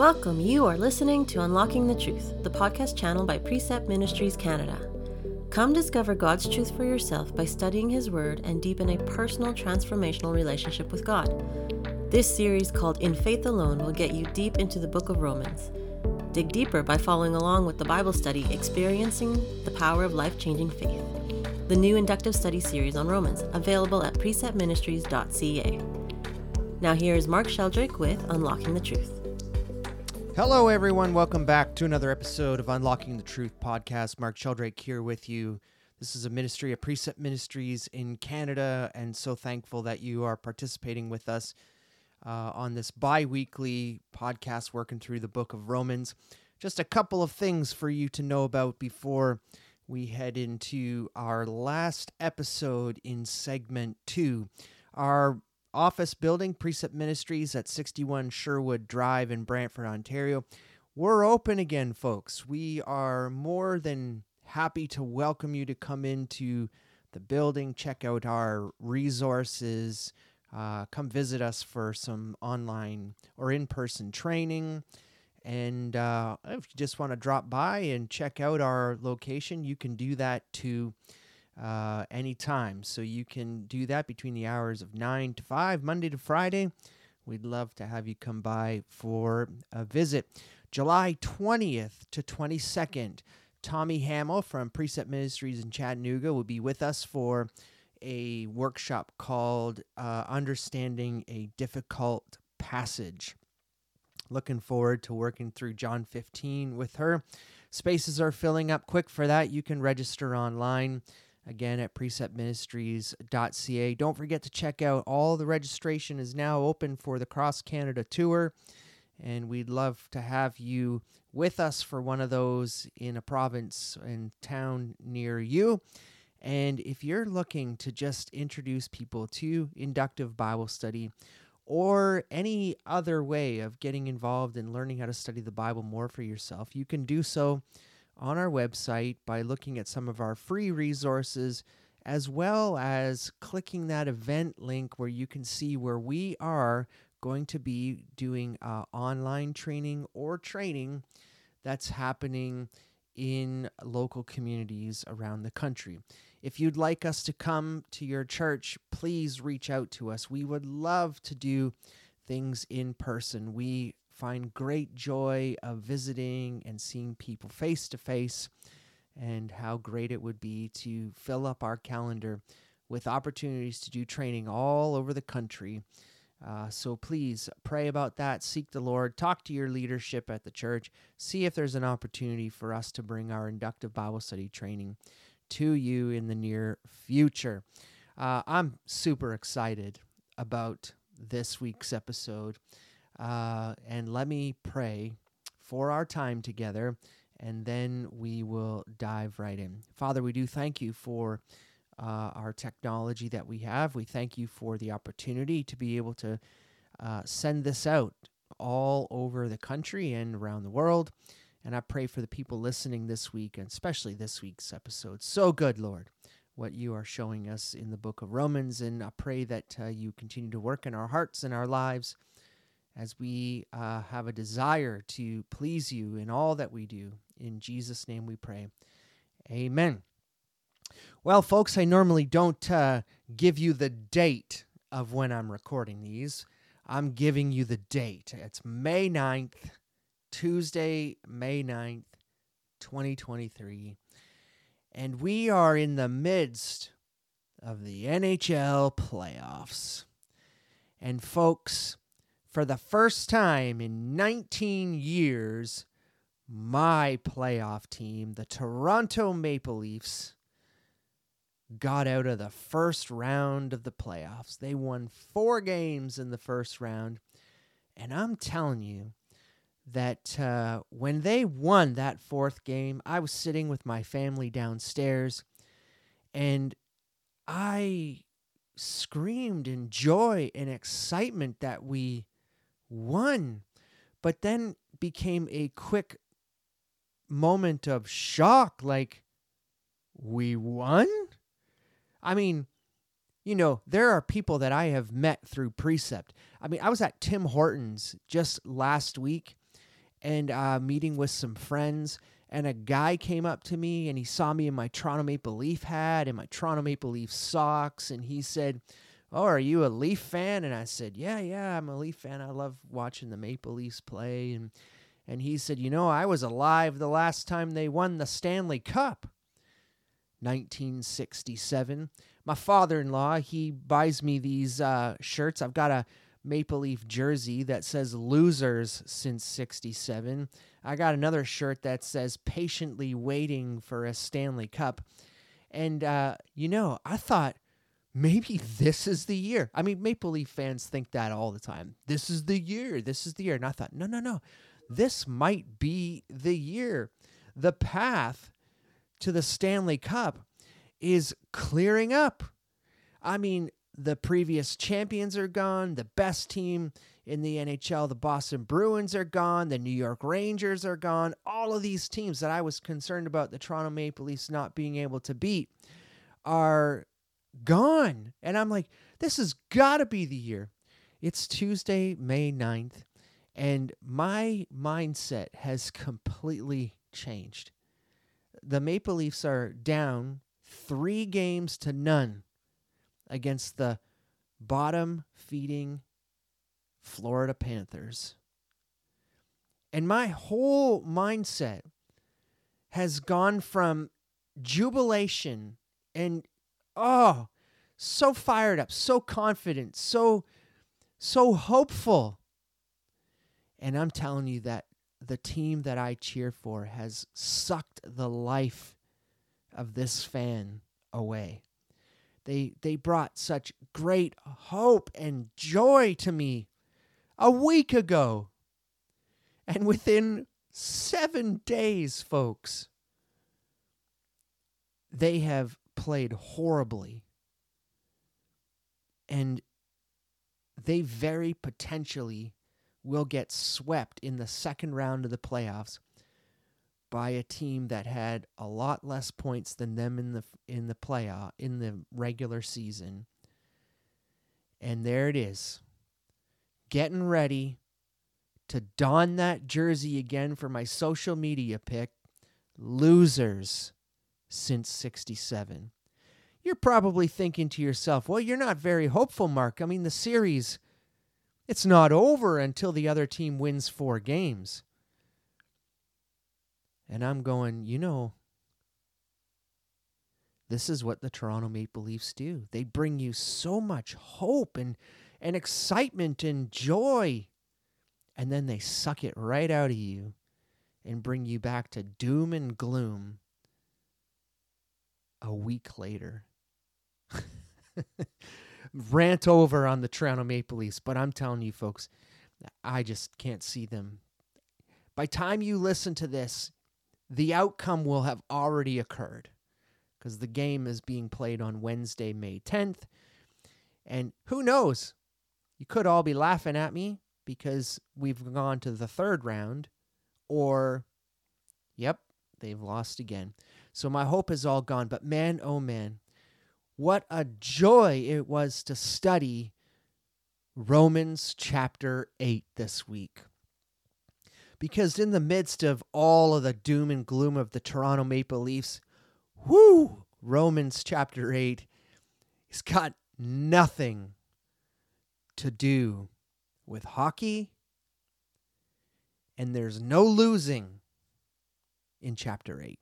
Welcome. You are listening to Unlocking the Truth, the podcast channel by Precept Ministries Canada. Come discover God's truth for yourself by studying His Word and deepen a personal transformational relationship with God. This series, called In Faith Alone, will get you deep into the book of Romans. Dig deeper by following along with the Bible study, Experiencing the Power of Life Changing Faith, the new inductive study series on Romans, available at preceptministries.ca. Now, here is Mark Sheldrake with Unlocking the Truth. Hello, everyone. Welcome back to another episode of Unlocking the Truth podcast. Mark Sheldrake here with you. This is a ministry of Precept Ministries in Canada, and so thankful that you are participating with us uh, on this bi weekly podcast working through the book of Romans. Just a couple of things for you to know about before we head into our last episode in segment two. Our office building, Precept Ministries at 61 Sherwood Drive in Brantford, Ontario. We're open again, folks. We are more than happy to welcome you to come into the building, check out our resources, uh, come visit us for some online or in person training. And uh, if you just want to drop by and check out our location, you can do that too uh, anytime. So you can do that between the hours of 9 to 5, Monday to Friday. We'd love to have you come by for a visit. July 20th to 22nd, Tommy Hamill from Precept Ministries in Chattanooga will be with us for a workshop called uh, Understanding a Difficult Passage. Looking forward to working through John 15 with her. Spaces are filling up quick for that. You can register online again at preceptministries.ca. Don't forget to check out all the registration is now open for the Cross Canada Tour, and we'd love to have you with us for one of those in a province and town near you. And if you're looking to just introduce people to inductive Bible study or any other way of getting involved in learning how to study the Bible more for yourself, you can do so on our website by looking at some of our free resources as well as clicking that event link where you can see where we are going to be doing uh, online training or training that's happening in local communities around the country. If you'd like us to come to your church, please reach out to us. We would love to do things in person. We find great joy of visiting and seeing people face to face, and how great it would be to fill up our calendar with opportunities to do training all over the country. Uh, so please pray about that. Seek the Lord. Talk to your leadership at the church. See if there's an opportunity for us to bring our inductive Bible study training to you in the near future. Uh, I'm super excited about this week's episode. Uh, and let me pray for our time together, and then we will dive right in. Father, we do thank you for uh, our technology that we have. We thank you for the opportunity to be able to uh, send this out all over the country and around the world. And I pray for the people listening this week, and especially this week's episode. So good, Lord, what you are showing us in the book of Romans. And I pray that uh, you continue to work in our hearts and our lives as we uh, have a desire to please you in all that we do. In Jesus' name we pray. Amen. Well, folks, I normally don't uh, give you the date of when I'm recording these. I'm giving you the date. It's May 9th, Tuesday, May 9th, 2023. And we are in the midst of the NHL playoffs. And, folks, for the first time in 19 years, my playoff team, the Toronto Maple Leafs, got out of the first round of the playoffs. They won four games in the first round. And I'm telling you that uh, when they won that fourth game, I was sitting with my family downstairs and I screamed in joy and excitement that we won, but then became a quick moment of shock like, we won? I mean, you know, there are people that I have met through Precept. I mean, I was at Tim Hortons just last week, and uh, meeting with some friends. And a guy came up to me and he saw me in my Toronto Maple Leaf hat and my Toronto Maple Leaf socks. And he said, Oh, are you a Leaf fan? And I said, Yeah, yeah, I'm a Leaf fan. I love watching the Maple Leafs play. And, and he said, You know, I was alive the last time they won the Stanley Cup. 1967. My father in law, he buys me these uh, shirts. I've got a Maple Leaf jersey that says losers since 67. I got another shirt that says patiently waiting for a Stanley Cup. And, uh, you know, I thought maybe this is the year. I mean, Maple Leaf fans think that all the time. This is the year. This is the year. And I thought, no, no, no. This might be the year. The path to the Stanley Cup is clearing up. I mean, the previous champions are gone. The best team in the NHL, the Boston Bruins, are gone. The New York Rangers are gone. All of these teams that I was concerned about the Toronto Maple Leafs not being able to beat are gone. And I'm like, this has got to be the year. It's Tuesday, May 9th, and my mindset has completely changed. The Maple Leafs are down three games to none against the bottom feeding Florida Panthers. And my whole mindset has gone from jubilation and oh, so fired up, so confident, so so hopeful. And I'm telling you that the team that I cheer for has sucked the life of this fan away. They they brought such great hope and joy to me a week ago. And within 7 days, folks, they have played horribly. And they very potentially will get swept in the second round of the playoffs by a team that had a lot less points than them in the in the playoff in the regular season. And there it is. Getting ready to don that jersey again for my social media pick. Losers since 67. You're probably thinking to yourself, well, you're not very hopeful, Mark. I mean, the series, it's not over until the other team wins four games. And I'm going, you know, this is what the Toronto Maple Leafs do. They bring you so much hope and, and excitement and joy. And then they suck it right out of you and bring you back to doom and gloom a week later. Rant over on the Toronto Maple Leafs, but I'm telling you, folks, I just can't see them. By time you listen to this, the outcome will have already occurred because the game is being played on Wednesday, May 10th. And who knows? You could all be laughing at me because we've gone to the third round, or, yep, they've lost again. So my hope is all gone. But man, oh man, what a joy it was to study Romans chapter 8 this week because in the midst of all of the doom and gloom of the Toronto Maple Leafs, whoo, Romans chapter 8 has got nothing to do with hockey, and there's no losing in chapter 8.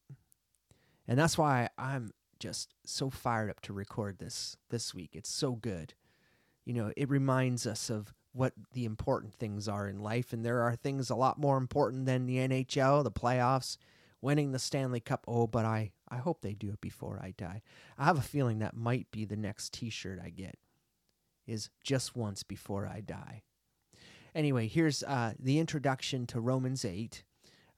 And that's why I'm just so fired up to record this this week. It's so good. You know, it reminds us of what the important things are in life. And there are things a lot more important than the NHL, the playoffs, winning the Stanley Cup. Oh, but I, I hope they do it before I die. I have a feeling that might be the next t shirt I get is just once before I die. Anyway, here's uh, the introduction to Romans 8.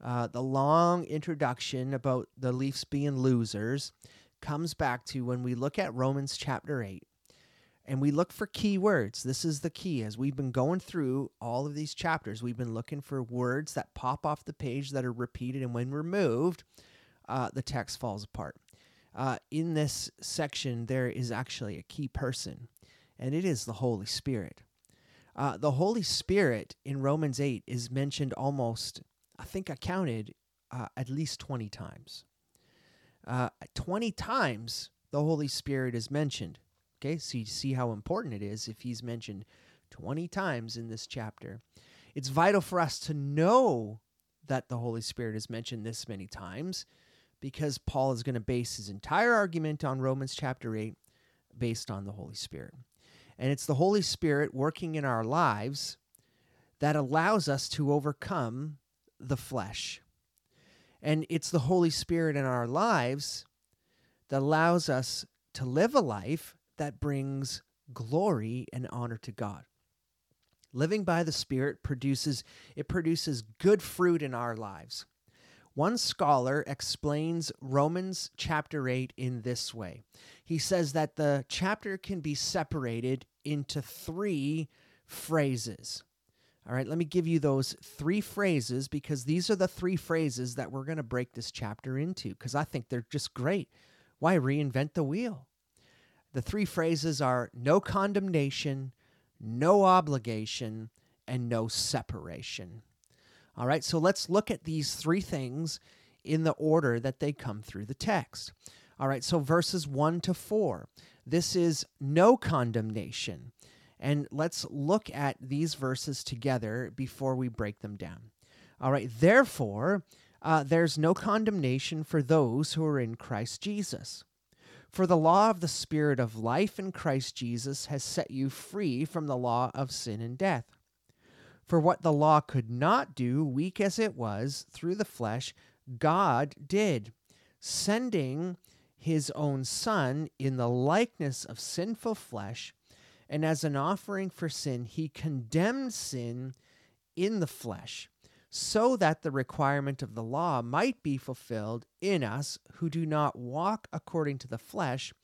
Uh, the long introduction about the Leafs being losers comes back to when we look at Romans chapter 8 and we look for key words. This is the key. As we've been going through all of these chapters, we've been looking for words that pop off the page that are repeated, and when removed, uh, the text falls apart. Uh, in this section, there is actually a key person, and it is the Holy Spirit. Uh, the Holy Spirit in Romans 8 is mentioned almost I think I counted uh, at least 20 times. Uh, 20 times the Holy Spirit is mentioned. Okay, so you see how important it is if he's mentioned 20 times in this chapter. It's vital for us to know that the Holy Spirit is mentioned this many times because Paul is going to base his entire argument on Romans chapter 8 based on the Holy Spirit. And it's the Holy Spirit working in our lives that allows us to overcome the flesh. And it's the Holy Spirit in our lives that allows us to live a life that brings glory and honor to God. Living by the Spirit produces it produces good fruit in our lives. One scholar explains Romans chapter 8 in this way. He says that the chapter can be separated into three phrases. All right, let me give you those three phrases because these are the three phrases that we're going to break this chapter into because I think they're just great. Why reinvent the wheel? The three phrases are no condemnation, no obligation, and no separation. All right, so let's look at these three things in the order that they come through the text. All right, so verses 1 to 4. This is no condemnation. And let's look at these verses together before we break them down. All right, therefore, uh, there's no condemnation for those who are in Christ Jesus. For the law of the Spirit of life in Christ Jesus has set you free from the law of sin and death. For what the law could not do, weak as it was, through the flesh, God did, sending his own Son in the likeness of sinful flesh and as an offering for sin, he condemned sin in the flesh, so that the requirement of the law might be fulfilled in us who do not walk according to the flesh,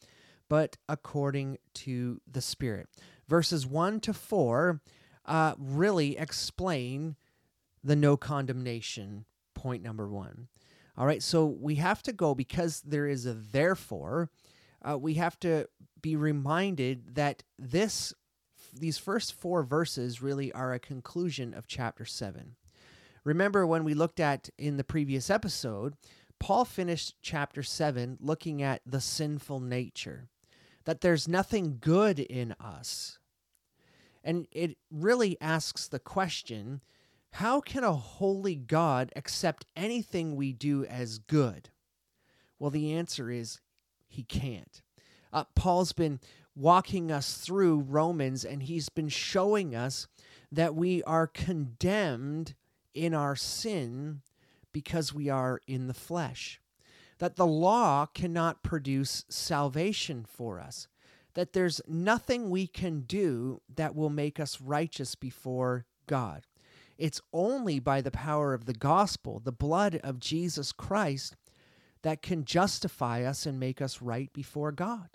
but according to the Spirit. Verses 1 to 4 uh, really explain the no condemnation point number one. All right, so we have to go because there is a therefore. Uh, we have to be reminded that this these first four verses really are a conclusion of chapter 7. Remember when we looked at in the previous episode, Paul finished chapter 7 looking at the sinful nature, that there's nothing good in us. And it really asks the question how can a holy God accept anything we do as good? Well, the answer is he can't. Uh, Paul's been walking us through Romans and he's been showing us that we are condemned in our sin because we are in the flesh. That the law cannot produce salvation for us. That there's nothing we can do that will make us righteous before God. It's only by the power of the gospel, the blood of Jesus Christ, that can justify us and make us right before God.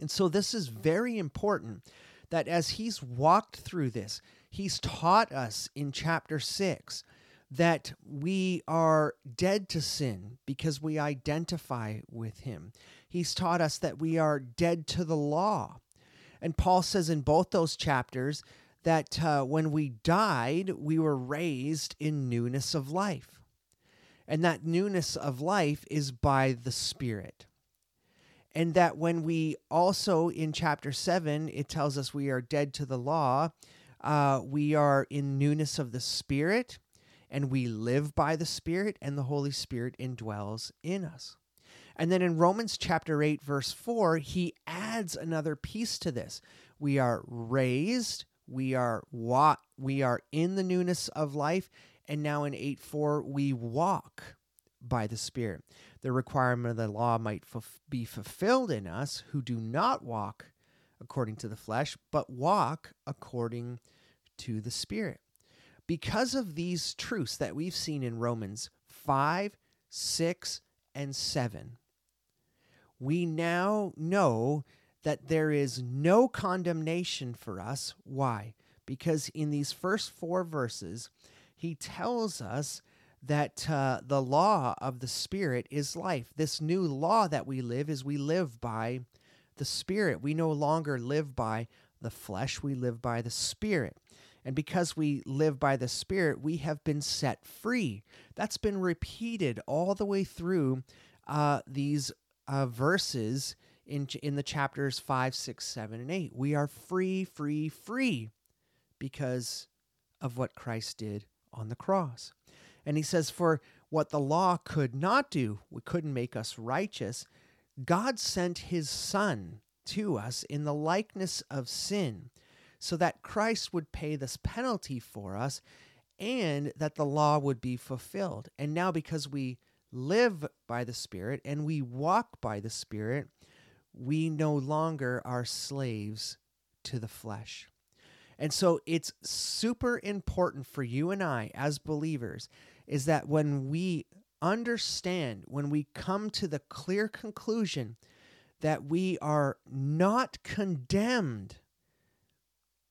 And so this is very important that as he's walked through this, he's taught us in chapter 6 that we are dead to sin because we identify with him. He's taught us that we are dead to the law. And Paul says in both those chapters that uh, when we died, we were raised in newness of life. And that newness of life is by the Spirit. And that when we also, in chapter 7, it tells us we are dead to the law, uh, we are in newness of the Spirit, and we live by the Spirit, and the Holy Spirit indwells in us. And then in Romans chapter 8, verse 4, he adds another piece to this. We are raised, we are what we are in the newness of life, and now in 8 4, we walk by the Spirit. The requirement of the law might f- be fulfilled in us who do not walk according to the flesh, but walk according to the Spirit. Because of these truths that we've seen in Romans 5, 6, and 7, we now know that there is no condemnation for us. Why? Because in these first four verses, he tells us that uh, the law of the Spirit is life. This new law that we live is we live by the Spirit. We no longer live by the flesh, we live by the Spirit. And because we live by the Spirit, we have been set free. That's been repeated all the way through uh, these uh, verses in, in the chapters 5, 6, 7, and 8. We are free, free, free because of what Christ did on the cross. And he says, For what the law could not do, we couldn't make us righteous, God sent his Son to us in the likeness of sin, so that Christ would pay this penalty for us and that the law would be fulfilled. And now, because we live by the Spirit and we walk by the Spirit, we no longer are slaves to the flesh. And so it's super important for you and I as believers is that when we understand, when we come to the clear conclusion that we are not condemned,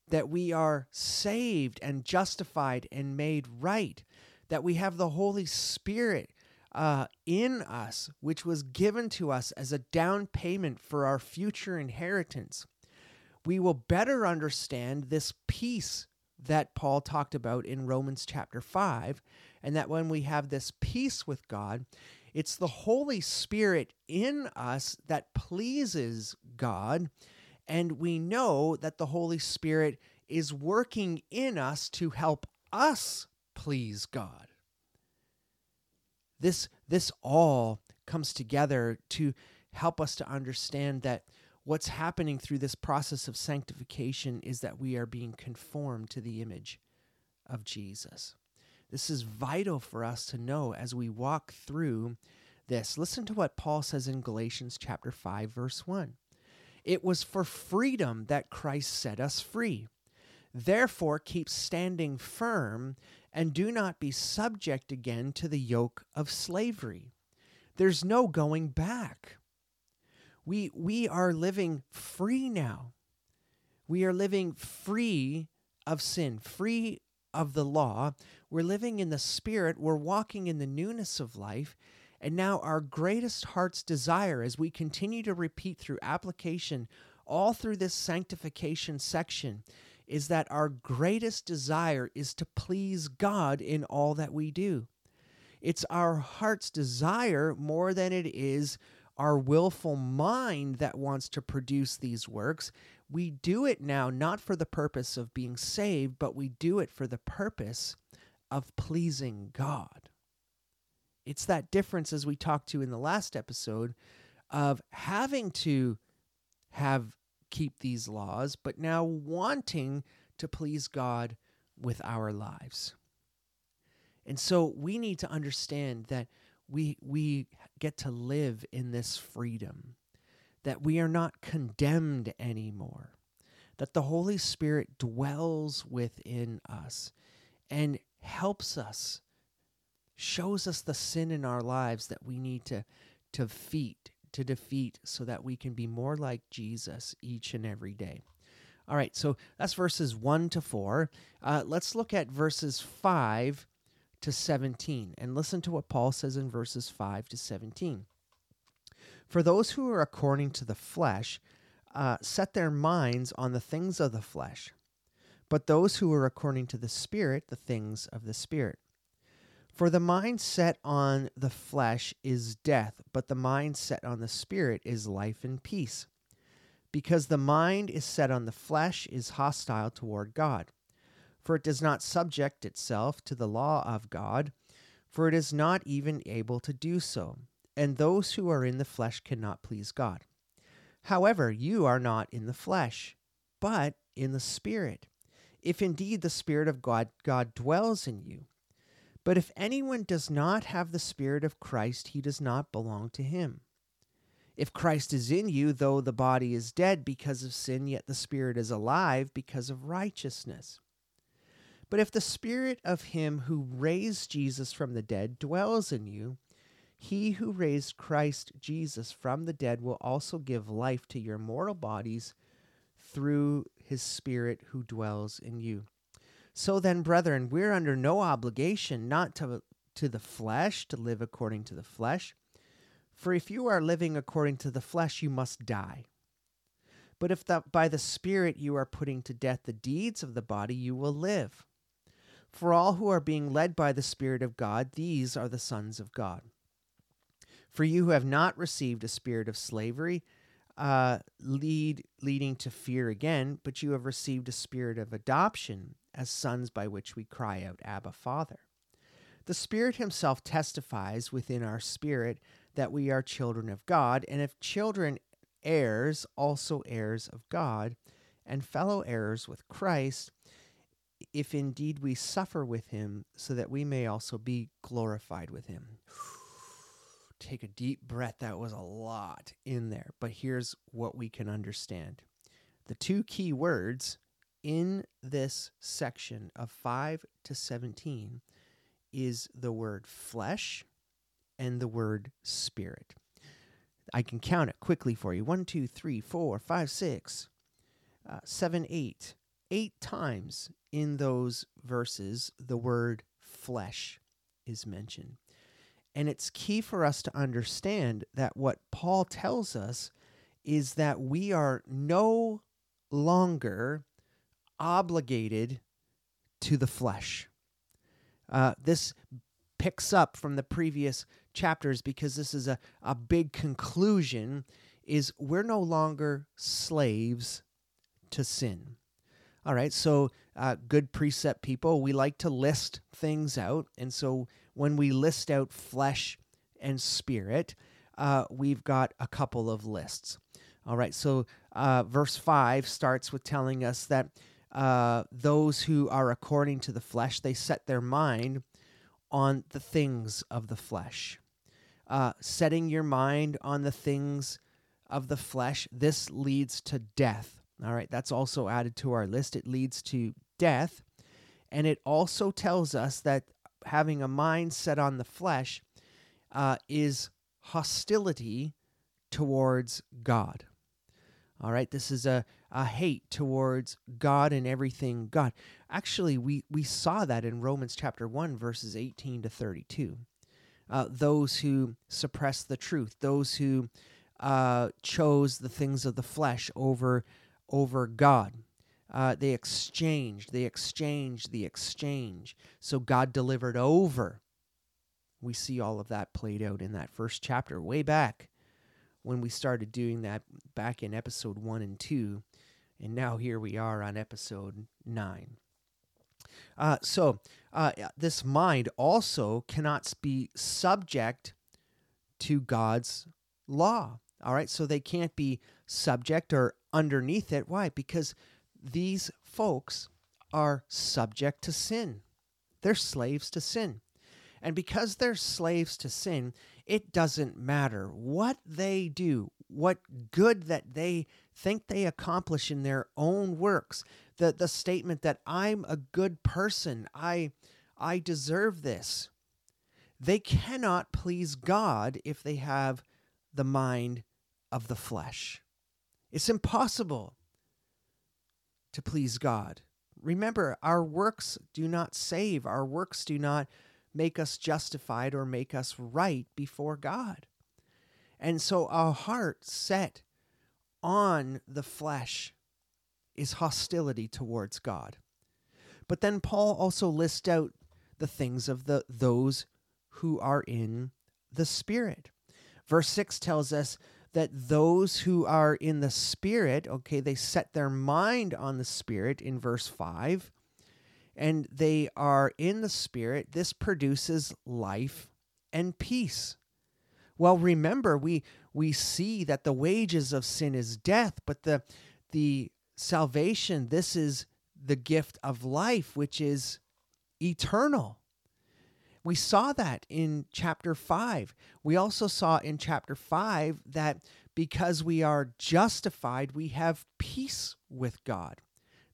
that we are saved and justified and made right, that we have the Holy Spirit uh, in us, which was given to us as a down payment for our future inheritance, we will better understand this peace that Paul talked about in Romans chapter 5, and that when we have this peace with God, it's the Holy Spirit in us that pleases God, and we know that the Holy Spirit is working in us to help us please God. This this all comes together to help us to understand that what's happening through this process of sanctification is that we are being conformed to the image of Jesus. This is vital for us to know as we walk through this. Listen to what Paul says in Galatians chapter 5 verse 1. It was for freedom that Christ set us free. Therefore keep standing firm and do not be subject again to the yoke of slavery. There's no going back. We, we are living free now. We are living free of sin, free of the law. We're living in the Spirit. We're walking in the newness of life. And now, our greatest heart's desire, as we continue to repeat through application all through this sanctification section, is that our greatest desire is to please God in all that we do. It's our heart's desire more than it is our willful mind that wants to produce these works. We do it now not for the purpose of being saved, but we do it for the purpose of pleasing God. It's that difference, as we talked to in the last episode, of having to have keep these laws, but now wanting to please God with our lives. And so we need to understand that we we get to live in this freedom, that we are not condemned anymore, that the Holy Spirit dwells within us and helps us, shows us the sin in our lives that we need to to defeat, to defeat so that we can be more like Jesus each and every day. All right, so that's verses 1 to 4. Uh, let's look at verses 5 to 17 and listen to what Paul says in verses 5 to 17. For those who are according to the flesh uh, set their minds on the things of the flesh, but those who are according to the Spirit, the things of the Spirit. For the mind set on the flesh is death, but the mind set on the spirit is life and peace. Because the mind is set on the flesh is hostile toward God. For it does not subject itself to the law of God, for it is not even able to do so. And those who are in the flesh cannot please God. However, you are not in the flesh, but in the Spirit, if indeed the Spirit of God, God dwells in you. But if anyone does not have the Spirit of Christ, he does not belong to him. If Christ is in you, though the body is dead because of sin, yet the Spirit is alive because of righteousness. But if the Spirit of him who raised Jesus from the dead dwells in you, he who raised Christ Jesus from the dead will also give life to your mortal bodies through his Spirit who dwells in you. So then, brethren, we're under no obligation not to, to the flesh to live according to the flesh. For if you are living according to the flesh, you must die. But if the, by the Spirit you are putting to death the deeds of the body, you will live. For all who are being led by the Spirit of God, these are the sons of God. For you who have not received a spirit of slavery, uh, lead leading to fear again, but you have received a spirit of adoption as sons by which we cry out, Abba, Father. The Spirit Himself testifies within our spirit that we are children of God, and if children, heirs, also heirs of God, and fellow heirs with Christ, if indeed we suffer with Him, so that we may also be glorified with Him. Take a deep breath. That was a lot in there, but here's what we can understand. The two key words in this section of 5 to 17 is the word flesh and the word spirit. I can count it quickly for you. One, two, three, four, five, six, uh, seven, eight. Eight times in those verses, the word flesh is mentioned. And it's key for us to understand that what Paul tells us is that we are no longer obligated to the flesh. Uh, this picks up from the previous chapters because this is a, a big conclusion is we're no longer slaves to sin all right so uh, good precept people we like to list things out and so when we list out flesh and spirit uh, we've got a couple of lists all right so uh, verse 5 starts with telling us that uh, those who are according to the flesh, they set their mind on the things of the flesh. Uh, setting your mind on the things of the flesh, this leads to death. All right, that's also added to our list. It leads to death. And it also tells us that having a mind set on the flesh uh, is hostility towards God. All right, this is a, a hate towards God and everything God. Actually, we, we saw that in Romans chapter 1, verses 18 to 32. Uh, those who suppress the truth, those who uh, chose the things of the flesh over, over God. Uh, they exchanged, they exchanged the exchange. So God delivered over. We see all of that played out in that first chapter, way back when we started doing that back in episode one and two. And now here we are on episode nine. Uh, so, uh, this mind also cannot be subject to God's law. All right. So, they can't be subject or underneath it. Why? Because these folks are subject to sin, they're slaves to sin. And because they're slaves to sin, it doesn't matter what they do, what good that they think they accomplish in their own works. The, the statement that I'm a good person, I, I deserve this. They cannot please God if they have the mind of the flesh. It's impossible to please God. Remember, our works do not save, our works do not make us justified or make us right before God. And so our heart set on the flesh is hostility towards God. But then Paul also lists out the things of the those who are in the spirit. Verse 6 tells us that those who are in the spirit, okay, they set their mind on the spirit in verse 5 and they are in the Spirit, this produces life and peace. Well, remember, we, we see that the wages of sin is death, but the, the salvation, this is the gift of life, which is eternal. We saw that in chapter 5. We also saw in chapter 5 that because we are justified, we have peace with God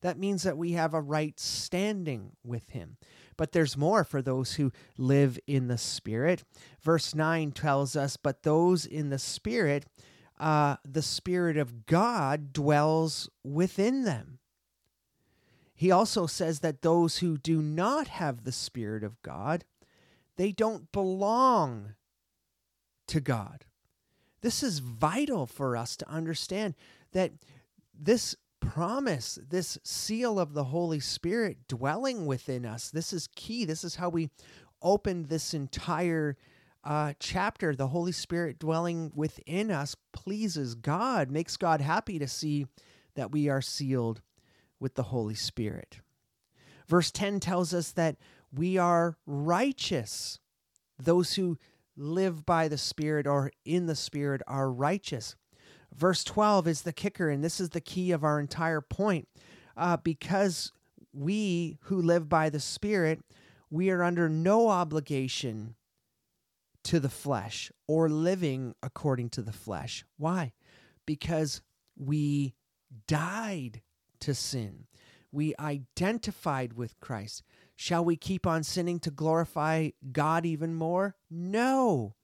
that means that we have a right standing with him. But there's more for those who live in the Spirit. Verse 9 tells us, But those in the Spirit, uh, the Spirit of God dwells within them. He also says that those who do not have the Spirit of God, they don't belong to God. This is vital for us to understand that this promise, this seal of the Holy Spirit dwelling within us, this is key. This is how we opened this entire uh, chapter. The Holy Spirit dwelling within us pleases God, makes God happy to see that we are sealed with the Holy Spirit. Verse 10 tells us that we are righteous. Those who live by the Spirit or in the Spirit are righteous. Verse 12 is the kicker, and this is the key of our entire point. Uh, because we who live by the Spirit, we are under no obligation to the flesh or living according to the flesh. Why? Because we died to sin. We identified with Christ. Shall we keep on sinning to glorify God even more? No.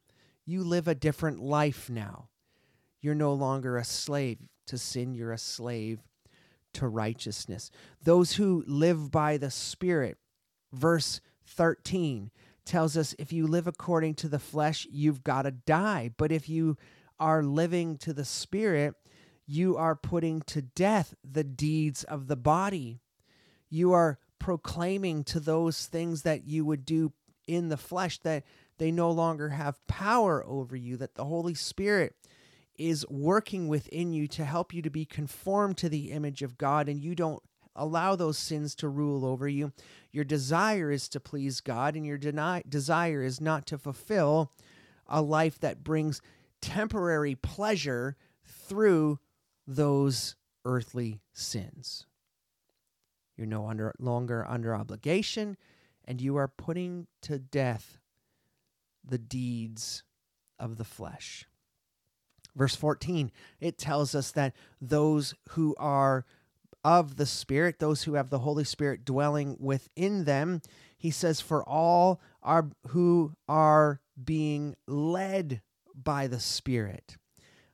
You live a different life now. You're no longer a slave to sin, you're a slave to righteousness. Those who live by the Spirit, verse 13 tells us if you live according to the flesh, you've got to die. But if you are living to the Spirit, you are putting to death the deeds of the body. You are proclaiming to those things that you would do in the flesh that they no longer have power over you, that the Holy Spirit is working within you to help you to be conformed to the image of God, and you don't allow those sins to rule over you. Your desire is to please God, and your deny- desire is not to fulfill a life that brings temporary pleasure through those earthly sins. You're no under, longer under obligation, and you are putting to death the deeds of the flesh. Verse 14, it tells us that those who are of the Spirit, those who have the Holy Spirit dwelling within them, he says, for all are who are being led by the Spirit.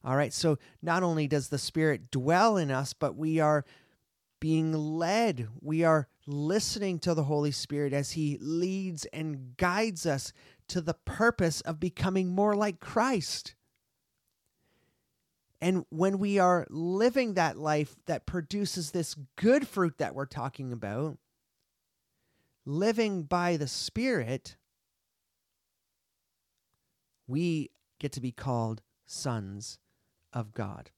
All right, so not only does the Spirit dwell in us, but we are being led. We are listening to the Holy Spirit as He leads and guides us to the purpose of becoming more like Christ. And when we are living that life that produces this good fruit that we're talking about, living by the Spirit, we get to be called sons of God.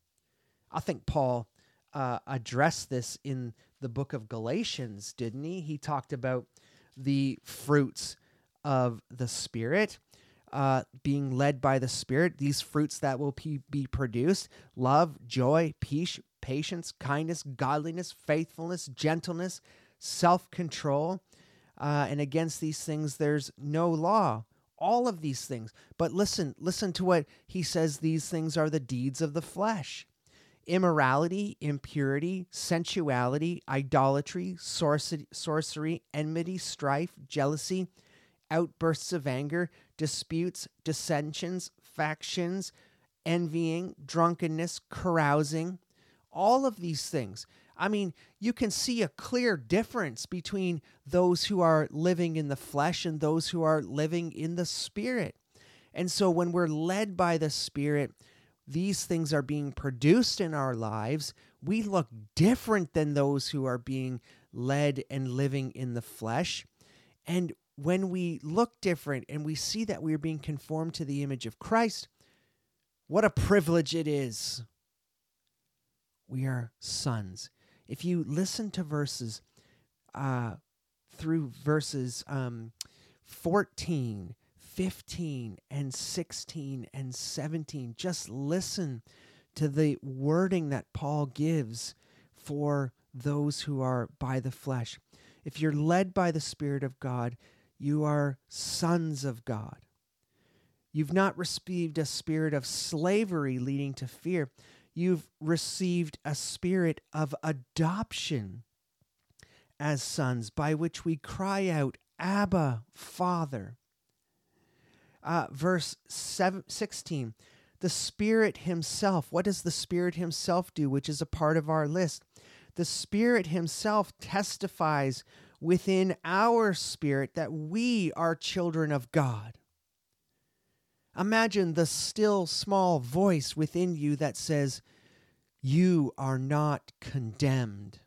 I think Paul uh, addressed this in the book of Galatians, didn't he? He talked about the fruits of the Spirit. Uh, being led by the Spirit, these fruits that will be, be produced love, joy, peace, patience, kindness, godliness, faithfulness, gentleness, self control. Uh, and against these things, there's no law. All of these things. But listen, listen to what he says these things are the deeds of the flesh immorality, impurity, sensuality, idolatry, sorcery, enmity, strife, jealousy, outbursts of anger, disputes, dissensions, factions, envying, drunkenness, carousing, all of these things. I mean, you can see a clear difference between those who are living in the flesh and those who are living in the spirit. And so when we're led by the spirit, these things are being produced in our lives, we look different than those who are being led and living in the flesh. And when we look different and we see that we are being conformed to the image of Christ, what a privilege it is. We are sons. If you listen to verses uh, through verses um, 14 15 and 16 and 17. Just listen to the wording that Paul gives for those who are by the flesh. If you're led by the Spirit of God, you are sons of God. You've not received a spirit of slavery leading to fear. You've received a spirit of adoption as sons, by which we cry out, Abba, Father uh, verse seven, 16 the spirit himself what does the spirit himself do which is a part of our list the spirit himself testifies within our spirit that we are children of god imagine the still small voice within you that says you are not condemned.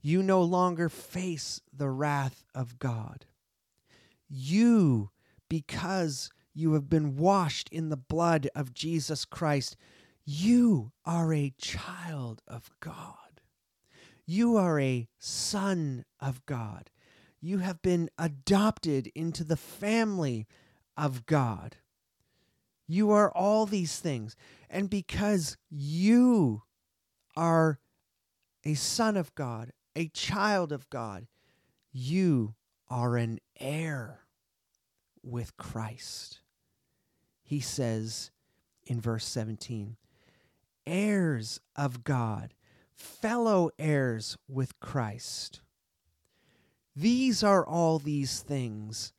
You no longer face the wrath of God. You, because you have been washed in the blood of Jesus Christ, you are a child of God. You are a son of God. You have been adopted into the family of God. You are all these things. And because you are a son of God, a child of God, you are an heir with Christ. He says in verse 17, heirs of God, fellow heirs with Christ. These are all these things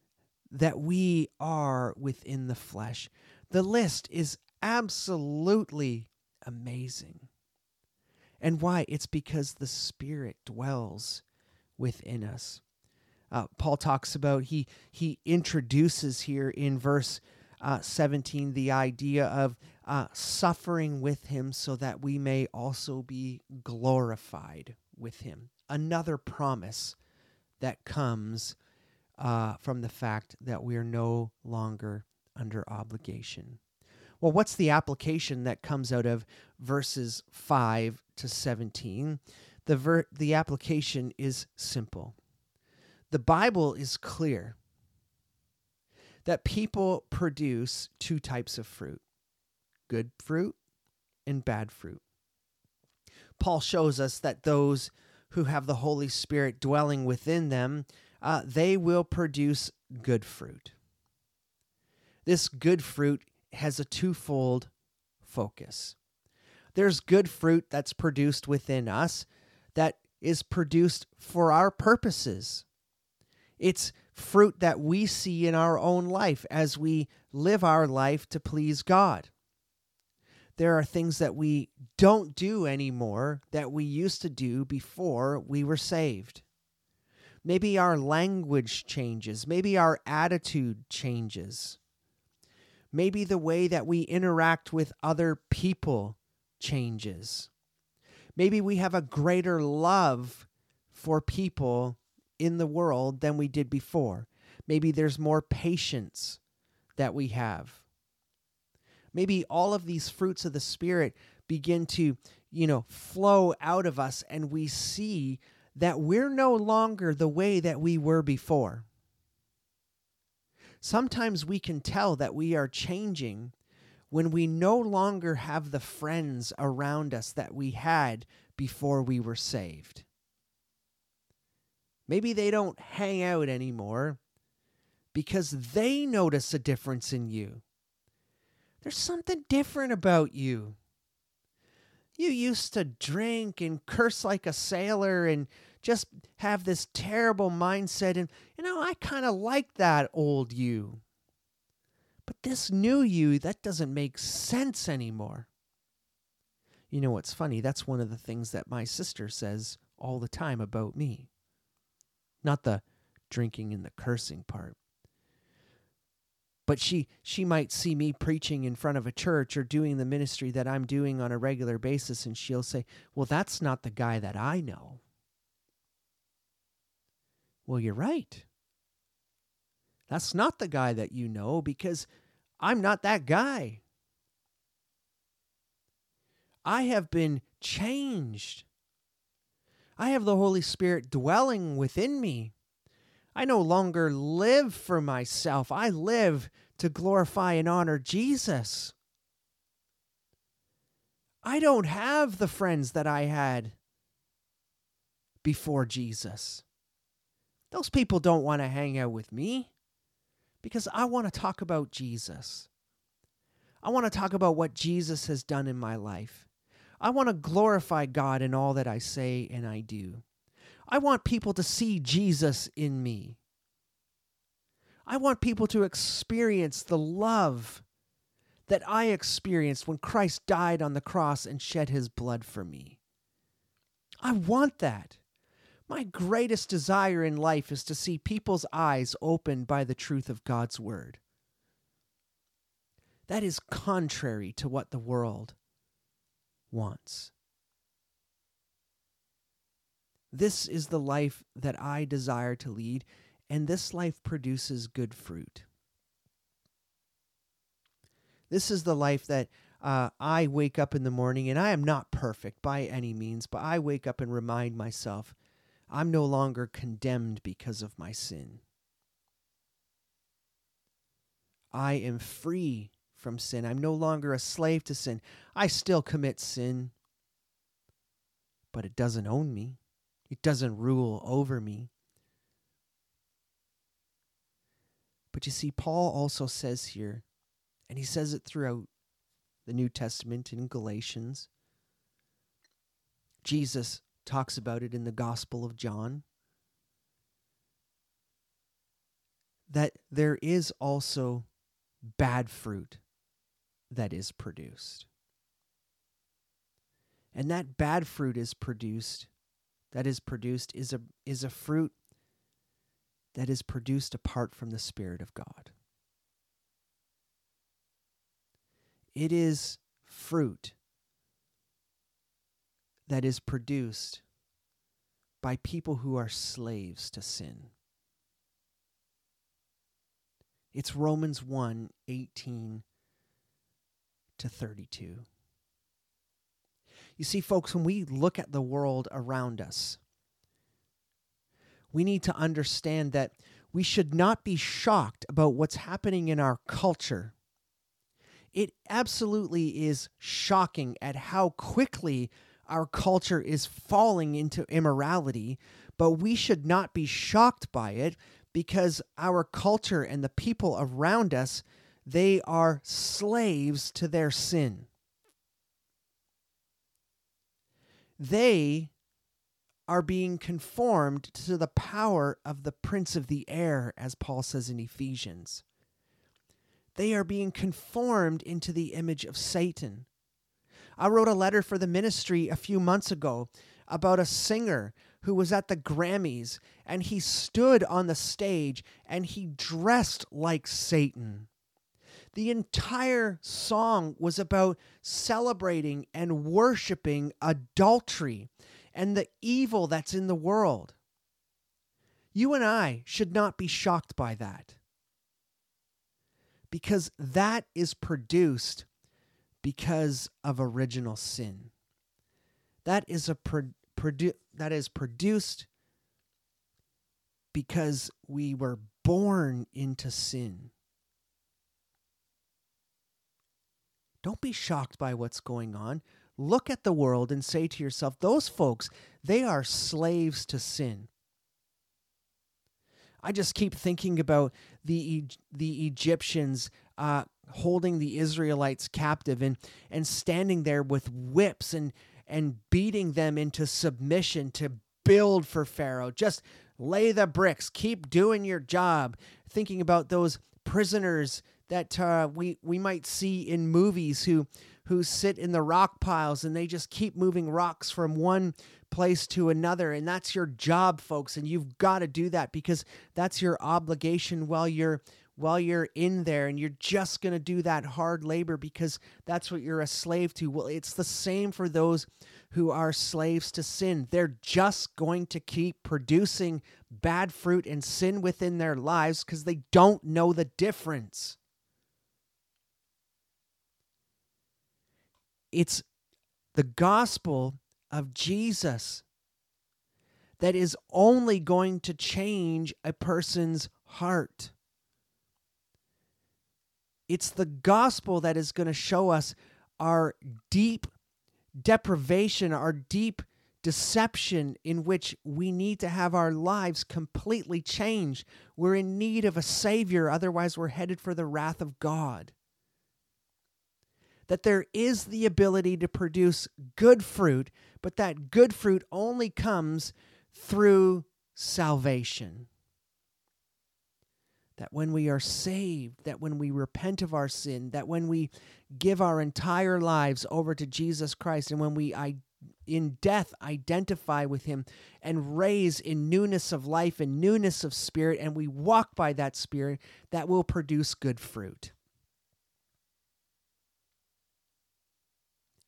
that we are within the flesh. The list is absolutely amazing. And why? It's because the Spirit dwells within us. Uh, Paul talks about he he introduces here in verse uh, 17 the idea of uh, suffering with him so that we may also be glorified with him. Another promise that comes uh, from the fact that we are no longer under obligation. Well, what's the application that comes out of verses 5 to 17? The, ver- the application is simple. The Bible is clear that people produce two types of fruit good fruit and bad fruit. Paul shows us that those who have the Holy Spirit dwelling within them, uh, they will produce good fruit. This good fruit has a twofold focus. There's good fruit that's produced within us that is produced for our purposes. It's fruit that we see in our own life as we live our life to please God. There are things that we don't do anymore that we used to do before we were saved. Maybe our language changes. Maybe our attitude changes. Maybe the way that we interact with other people changes. Maybe we have a greater love for people in the world than we did before. Maybe there's more patience that we have. Maybe all of these fruits of the Spirit begin to, you know, flow out of us, and we see that we're no longer the way that we were before. Sometimes we can tell that we are changing when we no longer have the friends around us that we had before we were saved. Maybe they don't hang out anymore because they notice a difference in you. There's something different about you. You used to drink and curse like a sailor and just have this terrible mindset. And, you know, I kind of like that old you. But this new you, that doesn't make sense anymore. You know what's funny? That's one of the things that my sister says all the time about me. Not the drinking and the cursing part. But she she might see me preaching in front of a church or doing the ministry that I'm doing on a regular basis and she'll say, "Well, that's not the guy that I know." Well, you're right. That's not the guy that you know because I'm not that guy. I have been changed. I have the Holy Spirit dwelling within me. I no longer live for myself. I live to glorify and honor Jesus. I don't have the friends that I had before Jesus. Those people don't want to hang out with me because I want to talk about Jesus. I want to talk about what Jesus has done in my life. I want to glorify God in all that I say and I do. I want people to see Jesus in me. I want people to experience the love that I experienced when Christ died on the cross and shed his blood for me. I want that. My greatest desire in life is to see people's eyes opened by the truth of God's word. That is contrary to what the world wants. This is the life that I desire to lead, and this life produces good fruit. This is the life that uh, I wake up in the morning, and I am not perfect by any means, but I wake up and remind myself I'm no longer condemned because of my sin. I am free from sin. I'm no longer a slave to sin. I still commit sin, but it doesn't own me, it doesn't rule over me. But you see, Paul also says here, and he says it throughout the New Testament in Galatians. Jesus talks about it in the Gospel of John. That there is also bad fruit that is produced. And that bad fruit is produced, that is produced, is a, is a fruit that is produced apart from the Spirit of God. It is fruit that is produced by people who are slaves to sin. It's Romans 1 18 to 32. You see, folks, when we look at the world around us, we need to understand that we should not be shocked about what's happening in our culture. It absolutely is shocking at how quickly our culture is falling into immorality, but we should not be shocked by it because our culture and the people around us they are slaves to their sin. They are being conformed to the power of the prince of the air, as Paul says in Ephesians. They are being conformed into the image of Satan. I wrote a letter for the ministry a few months ago about a singer who was at the Grammys and he stood on the stage and he dressed like Satan. The entire song was about celebrating and worshiping adultery and the evil that's in the world. You and I should not be shocked by that because that is produced because of original sin. That is a pro- produ- that is produced because we were born into sin. Don't be shocked by what's going on. Look at the world and say to yourself, those folks, they are slaves to sin. I just keep thinking about the the Egyptians uh, holding the Israelites captive and and standing there with whips and and beating them into submission to build for Pharaoh. Just lay the bricks, keep doing your job. Thinking about those prisoners that uh, we we might see in movies who who sit in the rock piles and they just keep moving rocks from one place to another. And that's your job folks and you've got to do that because that's your obligation while you're while you're in there. And you're just going to do that hard labor because that's what you're a slave to. Well it's the same for those who are slaves to sin. They're just going to keep producing bad fruit and sin within their lives because they don't know the difference It's the gospel of Jesus that is only going to change a person's heart. It's the gospel that is going to show us our deep deprivation, our deep deception in which we need to have our lives completely changed. We're in need of a Savior, otherwise, we're headed for the wrath of God that there is the ability to produce good fruit, but that good fruit only comes through salvation. That when we are saved, that when we repent of our sin, that when we give our entire lives over to Jesus Christ, and when we in death identify with him and raise in newness of life and newness of spirit, and we walk by that spirit, that will produce good fruit.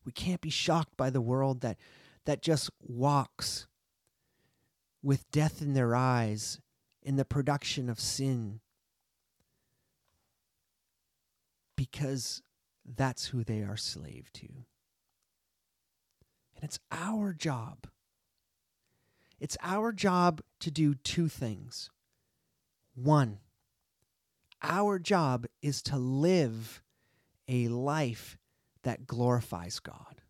We can't be shocked by the world that, that just walks with death in their eyes in the production of sin because that's who they are slave to. And it's our job. It's our job to do two things. One, our job is to live a life that glorifies God.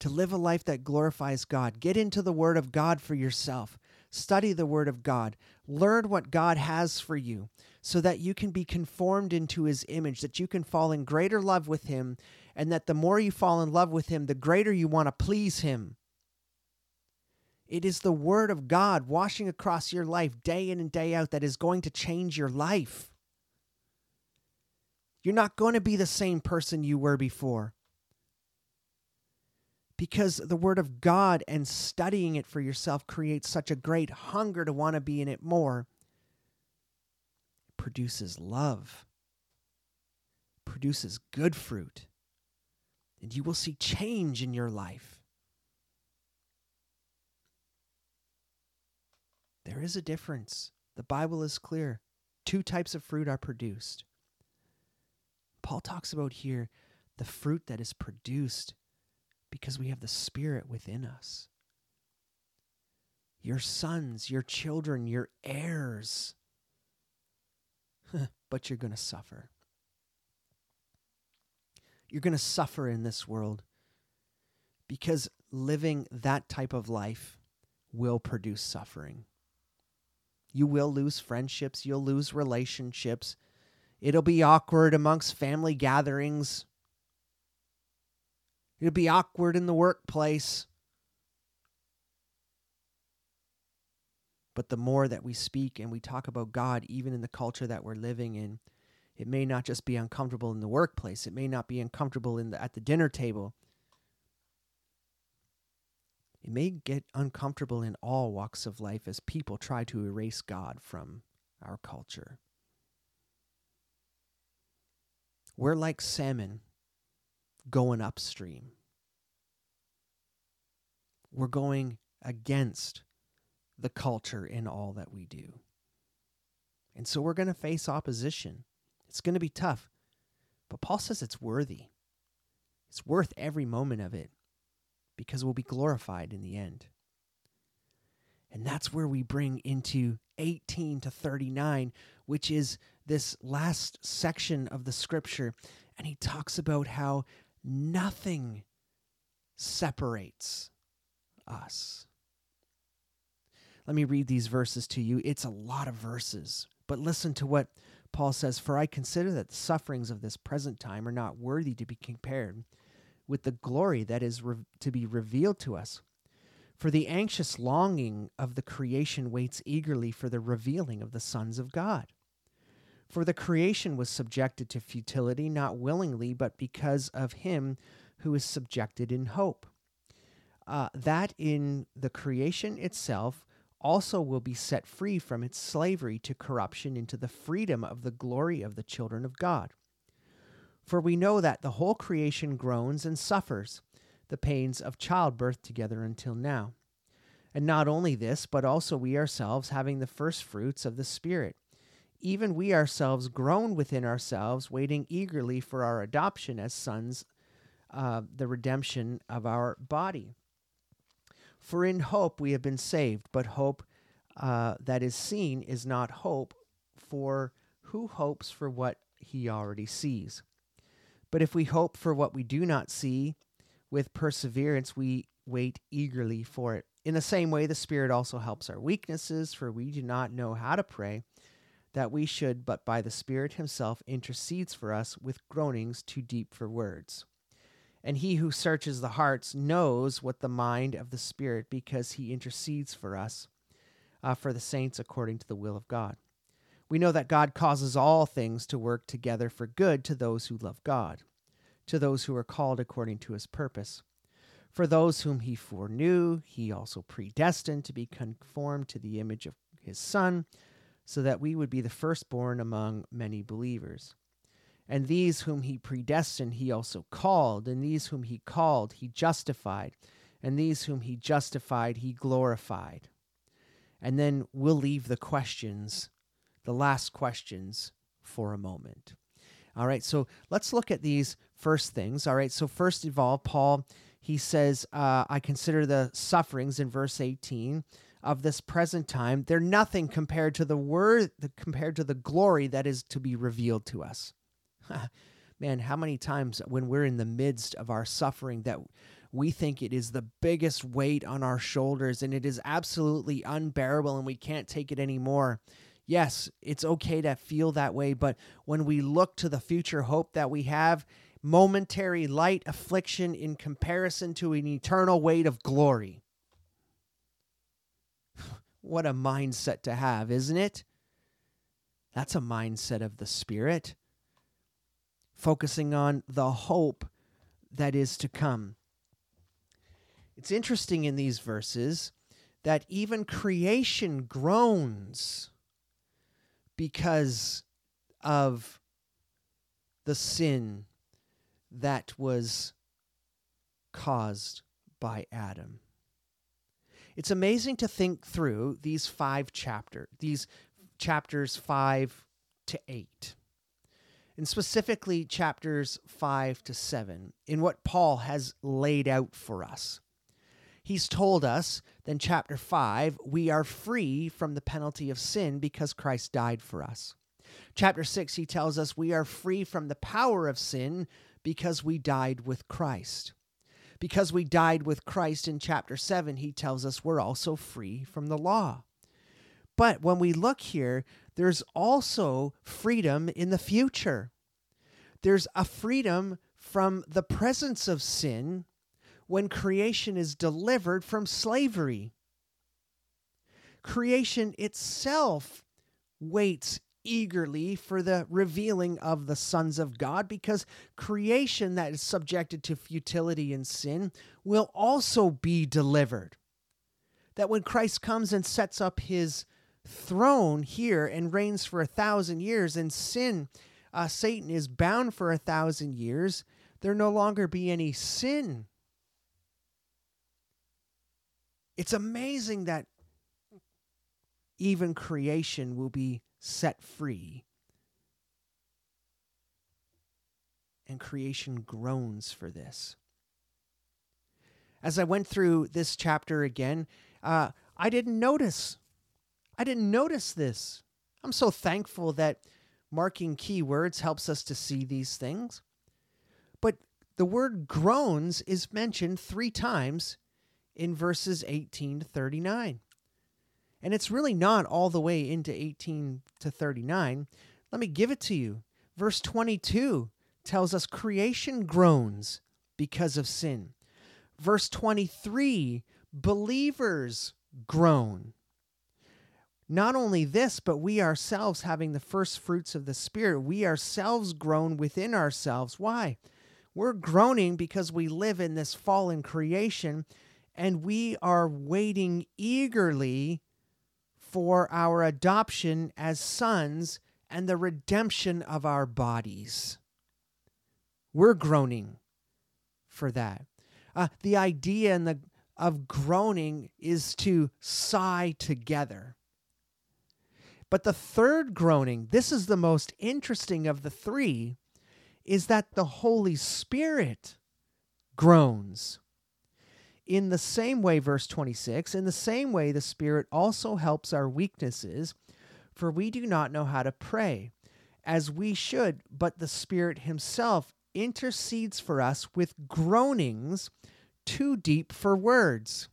To live a life that glorifies God. Get into the Word of God for yourself. Study the Word of God. Learn what God has for you so that you can be conformed into His image, that you can fall in greater love with Him, and that the more you fall in love with Him, the greater you want to please Him. It is the Word of God washing across your life day in and day out that is going to change your life. You're not going to be the same person you were before. Because the Word of God and studying it for yourself creates such a great hunger to want to be in it more. It produces love, produces good fruit, and you will see change in your life. There is a difference. The Bible is clear. Two types of fruit are produced. Paul talks about here the fruit that is produced because we have the Spirit within us. Your sons, your children, your heirs. but you're going to suffer. You're going to suffer in this world because living that type of life will produce suffering. You will lose friendships, you'll lose relationships. It'll be awkward amongst family gatherings. It'll be awkward in the workplace. But the more that we speak and we talk about God, even in the culture that we're living in, it may not just be uncomfortable in the workplace. It may not be uncomfortable in the, at the dinner table. It may get uncomfortable in all walks of life as people try to erase God from our culture. We're like salmon going upstream. We're going against the culture in all that we do. And so we're going to face opposition. It's going to be tough. But Paul says it's worthy. It's worth every moment of it because we'll be glorified in the end. And that's where we bring into 18 to 39, which is this last section of the scripture. And he talks about how nothing separates us. Let me read these verses to you. It's a lot of verses, but listen to what Paul says For I consider that the sufferings of this present time are not worthy to be compared with the glory that is re- to be revealed to us. For the anxious longing of the creation waits eagerly for the revealing of the sons of God. For the creation was subjected to futility, not willingly, but because of him who is subjected in hope. Uh, that in the creation itself also will be set free from its slavery to corruption into the freedom of the glory of the children of God. For we know that the whole creation groans and suffers the pains of childbirth together until now. And not only this, but also we ourselves, having the first fruits of the Spirit, even we ourselves groan within ourselves, waiting eagerly for our adoption as sons, uh, the redemption of our body. For in hope we have been saved, but hope uh, that is seen is not hope, for who hopes for what he already sees? But if we hope for what we do not see, with perseverance we wait eagerly for it. In the same way, the Spirit also helps our weaknesses, for we do not know how to pray that we should, but by the Spirit Himself intercedes for us with groanings too deep for words. And He who searches the hearts knows what the mind of the Spirit, because He intercedes for us, uh, for the saints according to the will of God. We know that God causes all things to work together for good to those who love God, to those who are called according to his purpose. For those whom he foreknew, he also predestined to be conformed to the image of his Son, so that we would be the firstborn among many believers. And these whom he predestined, he also called. And these whom he called, he justified. And these whom he justified, he glorified. And then we'll leave the questions, the last questions, for a moment. All right, so let's look at these first things. All right, so first of all, Paul, he says, uh, I consider the sufferings in verse 18 of this present time, they're nothing compared to the word, compared to the glory that is to be revealed to us. Man, how many times when we're in the midst of our suffering that we think it is the biggest weight on our shoulders and it is absolutely unbearable and we can't take it anymore. Yes, it's okay to feel that way, but when we look to the future hope that we have, momentary light affliction in comparison to an eternal weight of glory. What a mindset to have, isn't it? That's a mindset of the Spirit, focusing on the hope that is to come. It's interesting in these verses that even creation groans because of the sin that was caused by Adam. It's amazing to think through these five chapters, these chapters 5 to 8 and specifically chapters 5 to 7 in what Paul has laid out for us. He's told us, then, chapter 5, we are free from the penalty of sin because Christ died for us. Chapter 6, he tells us we are free from the power of sin because we died with Christ. Because we died with Christ in chapter 7, he tells us we're also free from the law. But when we look here, there's also freedom in the future. There's a freedom from the presence of sin when creation is delivered from slavery. Creation itself waits eagerly for the revealing of the sons of God because creation that is subjected to futility and sin will also be delivered. That when Christ comes and sets up his throne here and reigns for a thousand years, and sin, uh, Satan is bound for a thousand years, there no longer be any sin it's amazing that even creation will be set free. And creation groans for this. As I went through this chapter again, uh, I didn't notice. I didn't notice this. I'm so thankful that marking keywords helps us to see these things. But the word groans is mentioned three times in verses 18 to 39. And it's really not all the way into 18 to 39. Let me give it to you. Verse 22 tells us creation groans because of sin. Verse 23, believers groan. Not only this, but we ourselves, having the first fruits of the Spirit, we ourselves groan within ourselves. Why? We're groaning because we live in this fallen creation and we are waiting eagerly for our adoption as sons and the redemption of our bodies. We're groaning for that. Uh, the idea in the, of groaning is to sigh together. But the third groaning, this is the most interesting of the three, is that the Holy Spirit groans. In the same way, verse 26, in the same way, the Spirit also helps our weaknesses, for we do not know how to pray as we should, but the Spirit Himself intercedes for us with groanings too deep for words,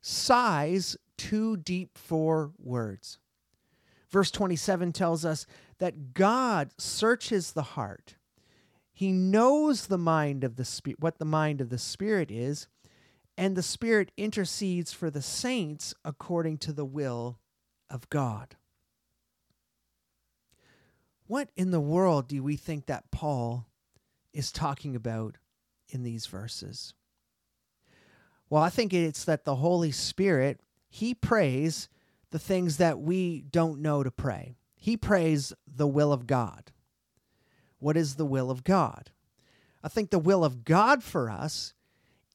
sighs too deep for words. Verse 27 tells us that God searches the heart. He knows the mind of the spirit what the mind of the spirit is and the Spirit intercedes for the saints according to the will of God. What in the world do we think that Paul is talking about in these verses? Well, I think it's that the Holy Spirit, he prays the things that we don't know to pray. He prays the will of God. what is the will of God? I think the will of God for us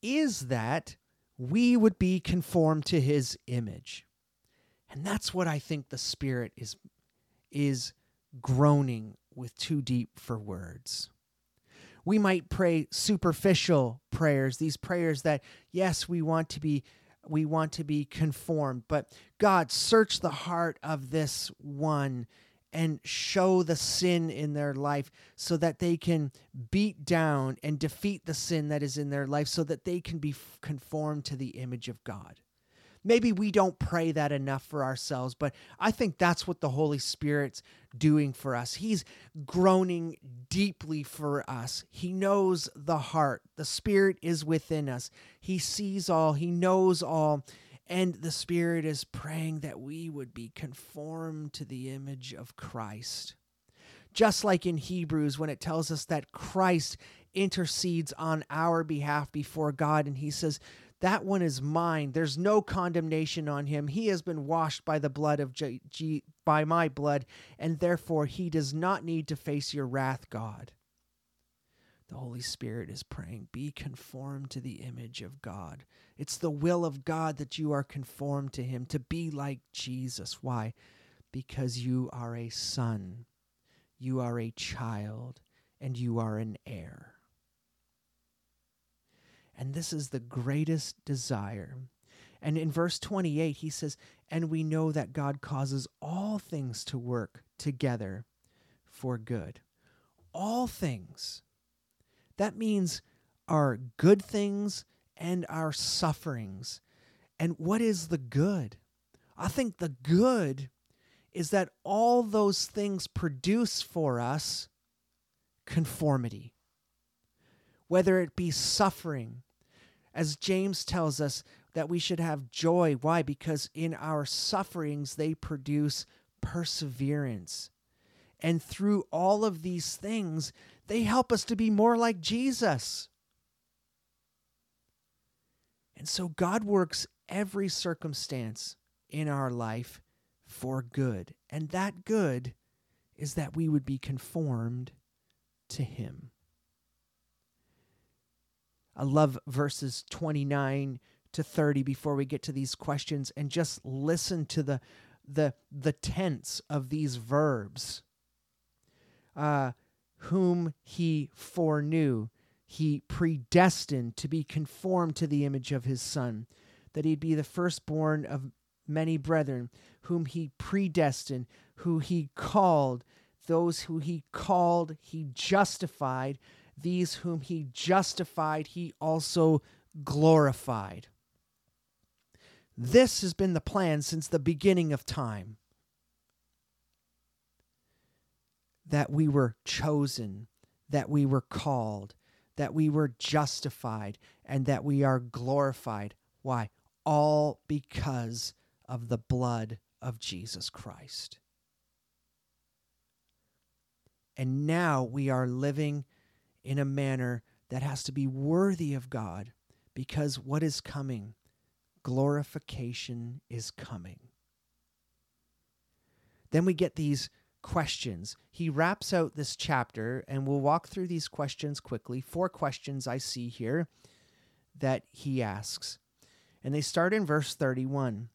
is that we would be conformed to his image. And that's what I think the Spirit is, is groaning with too deep for words. We might pray superficial prayers, these prayers that, yes, we want to be we want to be conformed, but God, search the heart of this one and show the sin in their life so that they can beat down and defeat the sin that is in their life so that they can be conformed to the image of God. Maybe we don't pray that enough for ourselves, but I think that's what the Holy Spirit's doing for us. He's groaning deeply for us. He knows the heart. The Spirit is within us. He sees all, He knows all. And the Spirit is praying that we would be conformed to the image of Christ. Just like in Hebrews, when it tells us that Christ intercedes on our behalf before God, and he says, That one is mine. There's no condemnation on him. He has been washed by the blood of G- G- by my blood, and therefore he does not need to face your wrath, God. The Holy Spirit is praying, Be conformed to the image of God. It's the will of God that you are conformed to Him, to be like Jesus. Why? Because you are a son, you are a child, and you are an heir. And this is the greatest desire. And in verse 28, he says, And we know that God causes all things to work together for good. All things that means our good things and our sufferings. And what is the good? I think the good is that all those things produce for us conformity. Whether it be suffering, as James tells us that we should have joy. Why? Because in our sufferings, they produce perseverance. And through all of these things, they help us to be more like Jesus. And so God works every circumstance in our life for good. And that good is that we would be conformed to Him. I love verses 29 to 30 before we get to these questions and just listen to the the the tense of these verbs uh, whom he foreknew, he predestined to be conformed to the image of his son, that he'd be the firstborn of many brethren, whom he predestined, who he called, those who he called, he justified, these whom he justified, he also glorified. This has been the plan since the beginning of time. That we were chosen, that we were called, that we were justified, and that we are glorified. Why? All because of the blood of Jesus Christ. And now we are living in a manner that has to be worthy of God because what is coming? Glorification is coming. Then we get these questions. He wraps out this chapter, and we'll walk through these questions quickly. Four questions I see here that he asks. And they start in verse 31.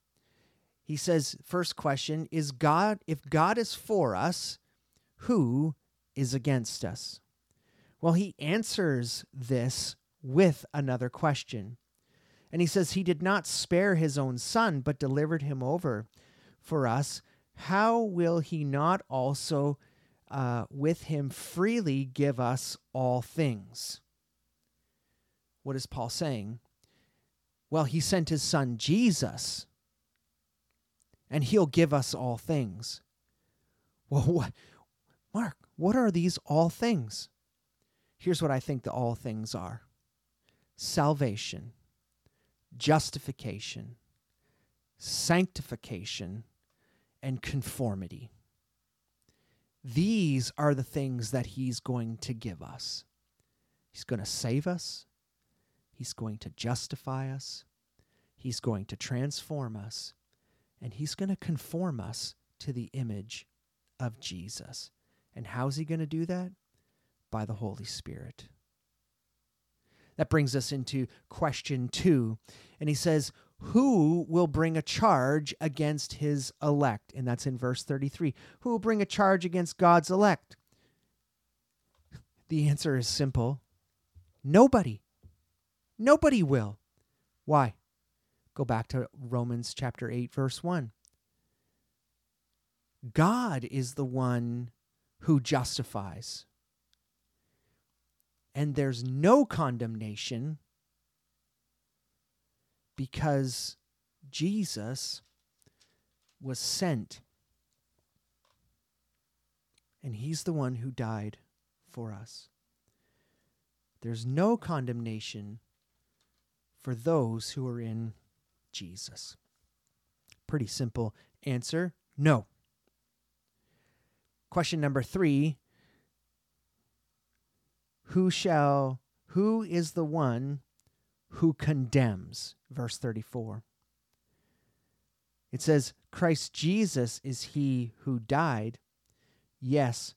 He says, first question is God, if God is for us, who is against us? Well, he answers this with another question. And he says, He did not spare his own son, but delivered him over for us how will he not also uh, with him freely give us all things? What is Paul saying? Well, he sent his son Jesus, and he'll give us all things. Well, what, Mark, what are these all things? Here's what I think the all things are salvation, justification, sanctification, and conformity. These are the things that He's going to give us. He's going to save us, He's going to justify us, He's going to transform us, and He's going to conform us to the image of Jesus. And how's He going to do that? by the Holy Spirit. That brings us into question two. And he says, Who will bring a charge against his elect? And that's in verse 33. Who will bring a charge against God's elect? The answer is simple nobody. Nobody will. Why? Go back to Romans chapter 8, verse 1. God is the one who justifies. And there's no condemnation because Jesus was sent. And he's the one who died for us. There's no condemnation for those who are in Jesus. Pretty simple answer no. Question number three Who shall, who is the one who condemns? Verse 34. It says, Christ Jesus is he who died. Yes,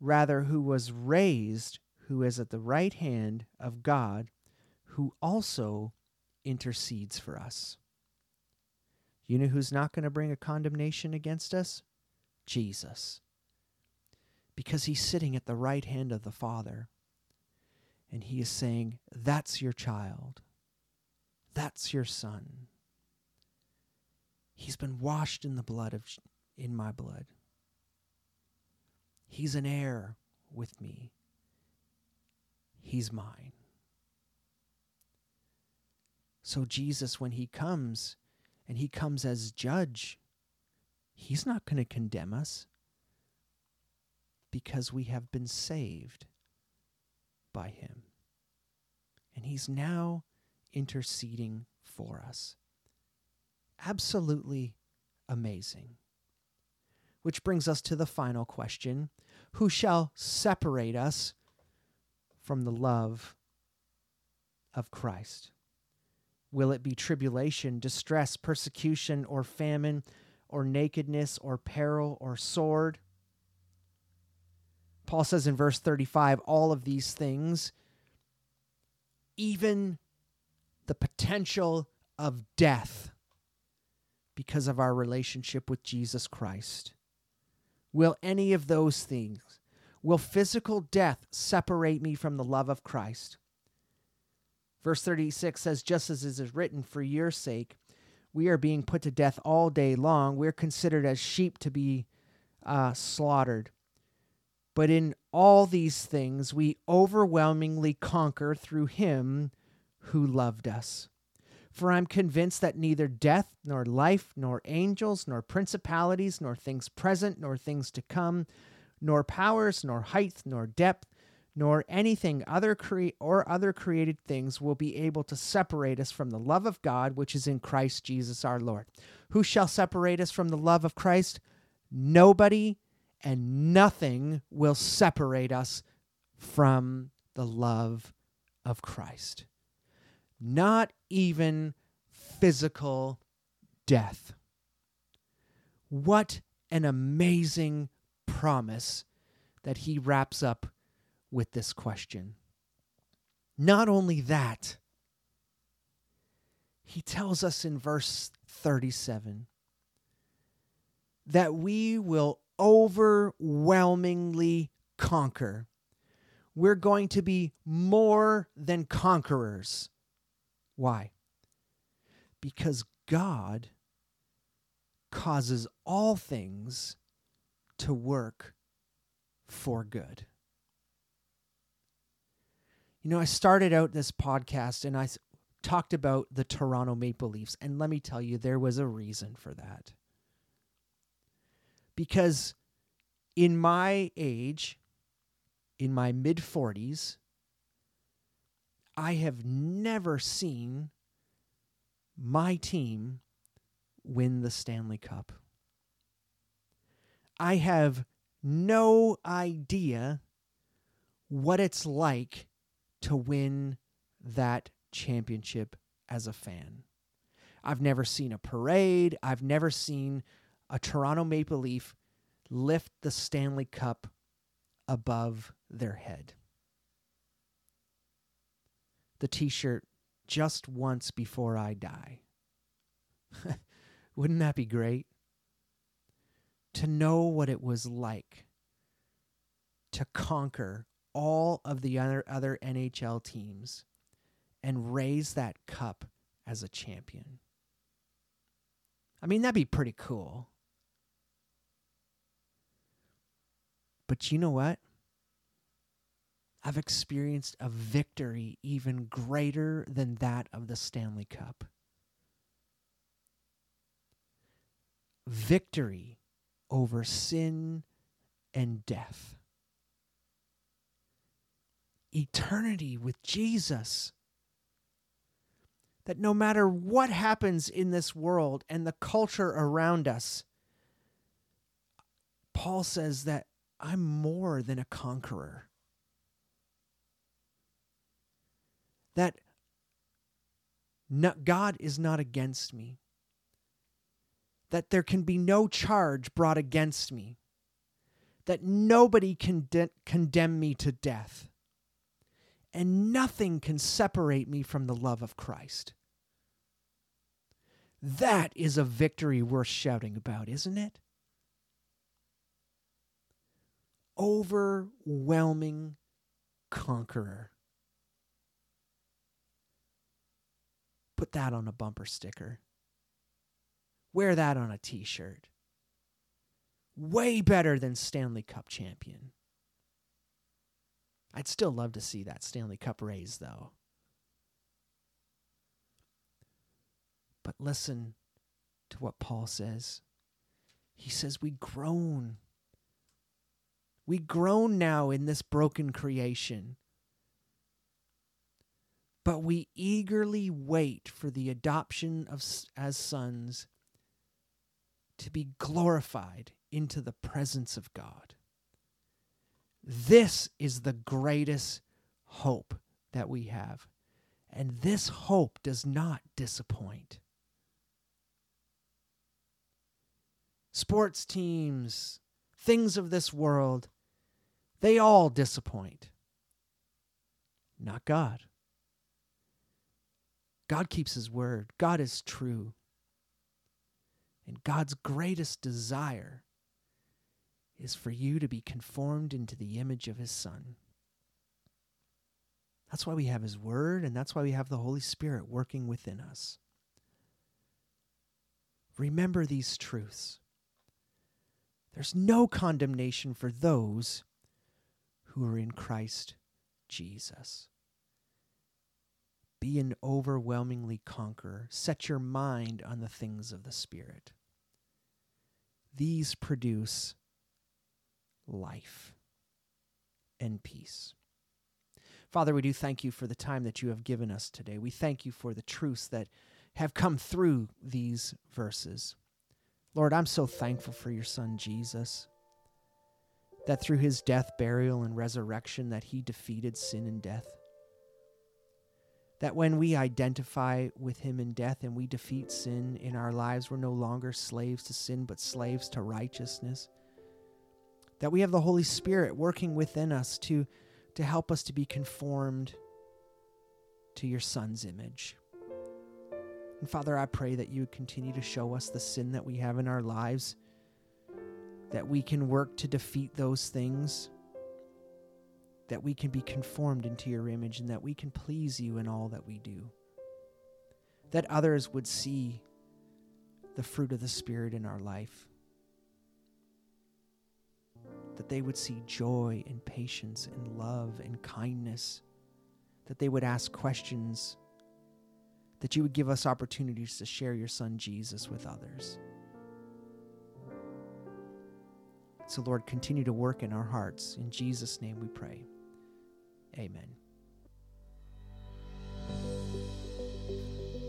rather, who was raised, who is at the right hand of God, who also intercedes for us. You know who's not going to bring a condemnation against us? Jesus. Because he's sitting at the right hand of the Father. And he is saying, That's your child. That's your son. He's been washed in the blood of in my blood. He's an heir with me. He's mine. So Jesus when he comes and he comes as judge, he's not going to condemn us because we have been saved by him. And he's now interceding for us. Absolutely amazing. Which brings us to the final question Who shall separate us from the love of Christ? Will it be tribulation, distress, persecution, or famine, or nakedness, or peril, or sword? Paul says in verse 35 all of these things, even the potential of death because of our relationship with Jesus Christ. Will any of those things, will physical death separate me from the love of Christ? Verse 36 says, Just as it is written, for your sake, we are being put to death all day long. We're considered as sheep to be uh, slaughtered. But in all these things, we overwhelmingly conquer through him who loved us. For I'm convinced that neither death, nor life, nor angels, nor principalities, nor things present, nor things to come, nor powers, nor height, nor depth, nor anything other cre- or other created things will be able to separate us from the love of God which is in Christ Jesus our Lord. Who shall separate us from the love of Christ? Nobody and nothing will separate us from the love of Christ. Not even physical death. What an amazing promise that he wraps up with this question. Not only that, he tells us in verse 37 that we will overwhelmingly conquer. We're going to be more than conquerors. Why? Because God causes all things to work for good. You know, I started out this podcast and I talked about the Toronto Maple Leafs, and let me tell you, there was a reason for that. Because in my age, in my mid 40s, I have never seen my team win the Stanley Cup. I have no idea what it's like to win that championship as a fan. I've never seen a parade. I've never seen a Toronto Maple Leaf lift the Stanley Cup above their head. The t shirt just once before I die. Wouldn't that be great? To know what it was like to conquer all of the other, other NHL teams and raise that cup as a champion. I mean, that'd be pretty cool. But you know what? I've experienced a victory even greater than that of the Stanley Cup. Victory over sin and death. Eternity with Jesus. That no matter what happens in this world and the culture around us, Paul says that I'm more than a conqueror. That God is not against me, that there can be no charge brought against me, that nobody can de- condemn me to death, and nothing can separate me from the love of Christ. That is a victory worth shouting about, isn't it? Overwhelming conqueror. Put that on a bumper sticker. Wear that on a t shirt. Way better than Stanley Cup champion. I'd still love to see that Stanley Cup raise, though. But listen to what Paul says. He says, We groan. We groan now in this broken creation but we eagerly wait for the adoption of as sons to be glorified into the presence of God. This is the greatest hope that we have. And this hope does not disappoint. Sports teams, things of this world, they all disappoint. Not God. God keeps his word. God is true. And God's greatest desire is for you to be conformed into the image of his son. That's why we have his word, and that's why we have the Holy Spirit working within us. Remember these truths. There's no condemnation for those who are in Christ Jesus. Be an overwhelmingly conqueror. Set your mind on the things of the Spirit. These produce life and peace. Father, we do thank you for the time that you have given us today. We thank you for the truths that have come through these verses. Lord, I'm so thankful for your son Jesus that through his death, burial and resurrection that he defeated sin and death that when we identify with him in death and we defeat sin in our lives, we're no longer slaves to sin, but slaves to righteousness. That we have the Holy Spirit working within us to, to help us to be conformed to your Son's image. And Father, I pray that you would continue to show us the sin that we have in our lives, that we can work to defeat those things that we can be conformed into your image and that we can please you in all that we do. That others would see the fruit of the Spirit in our life. That they would see joy and patience and love and kindness. That they would ask questions. That you would give us opportunities to share your Son Jesus with others. So, Lord, continue to work in our hearts. In Jesus' name we pray. Amen.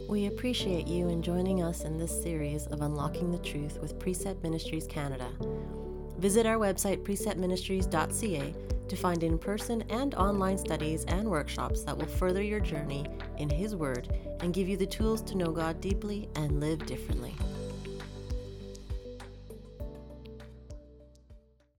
We appreciate you in joining us in this series of Unlocking the Truth with Precept Ministries Canada. Visit our website, preceptministries.ca, to find in person and online studies and workshops that will further your journey in His Word and give you the tools to know God deeply and live differently.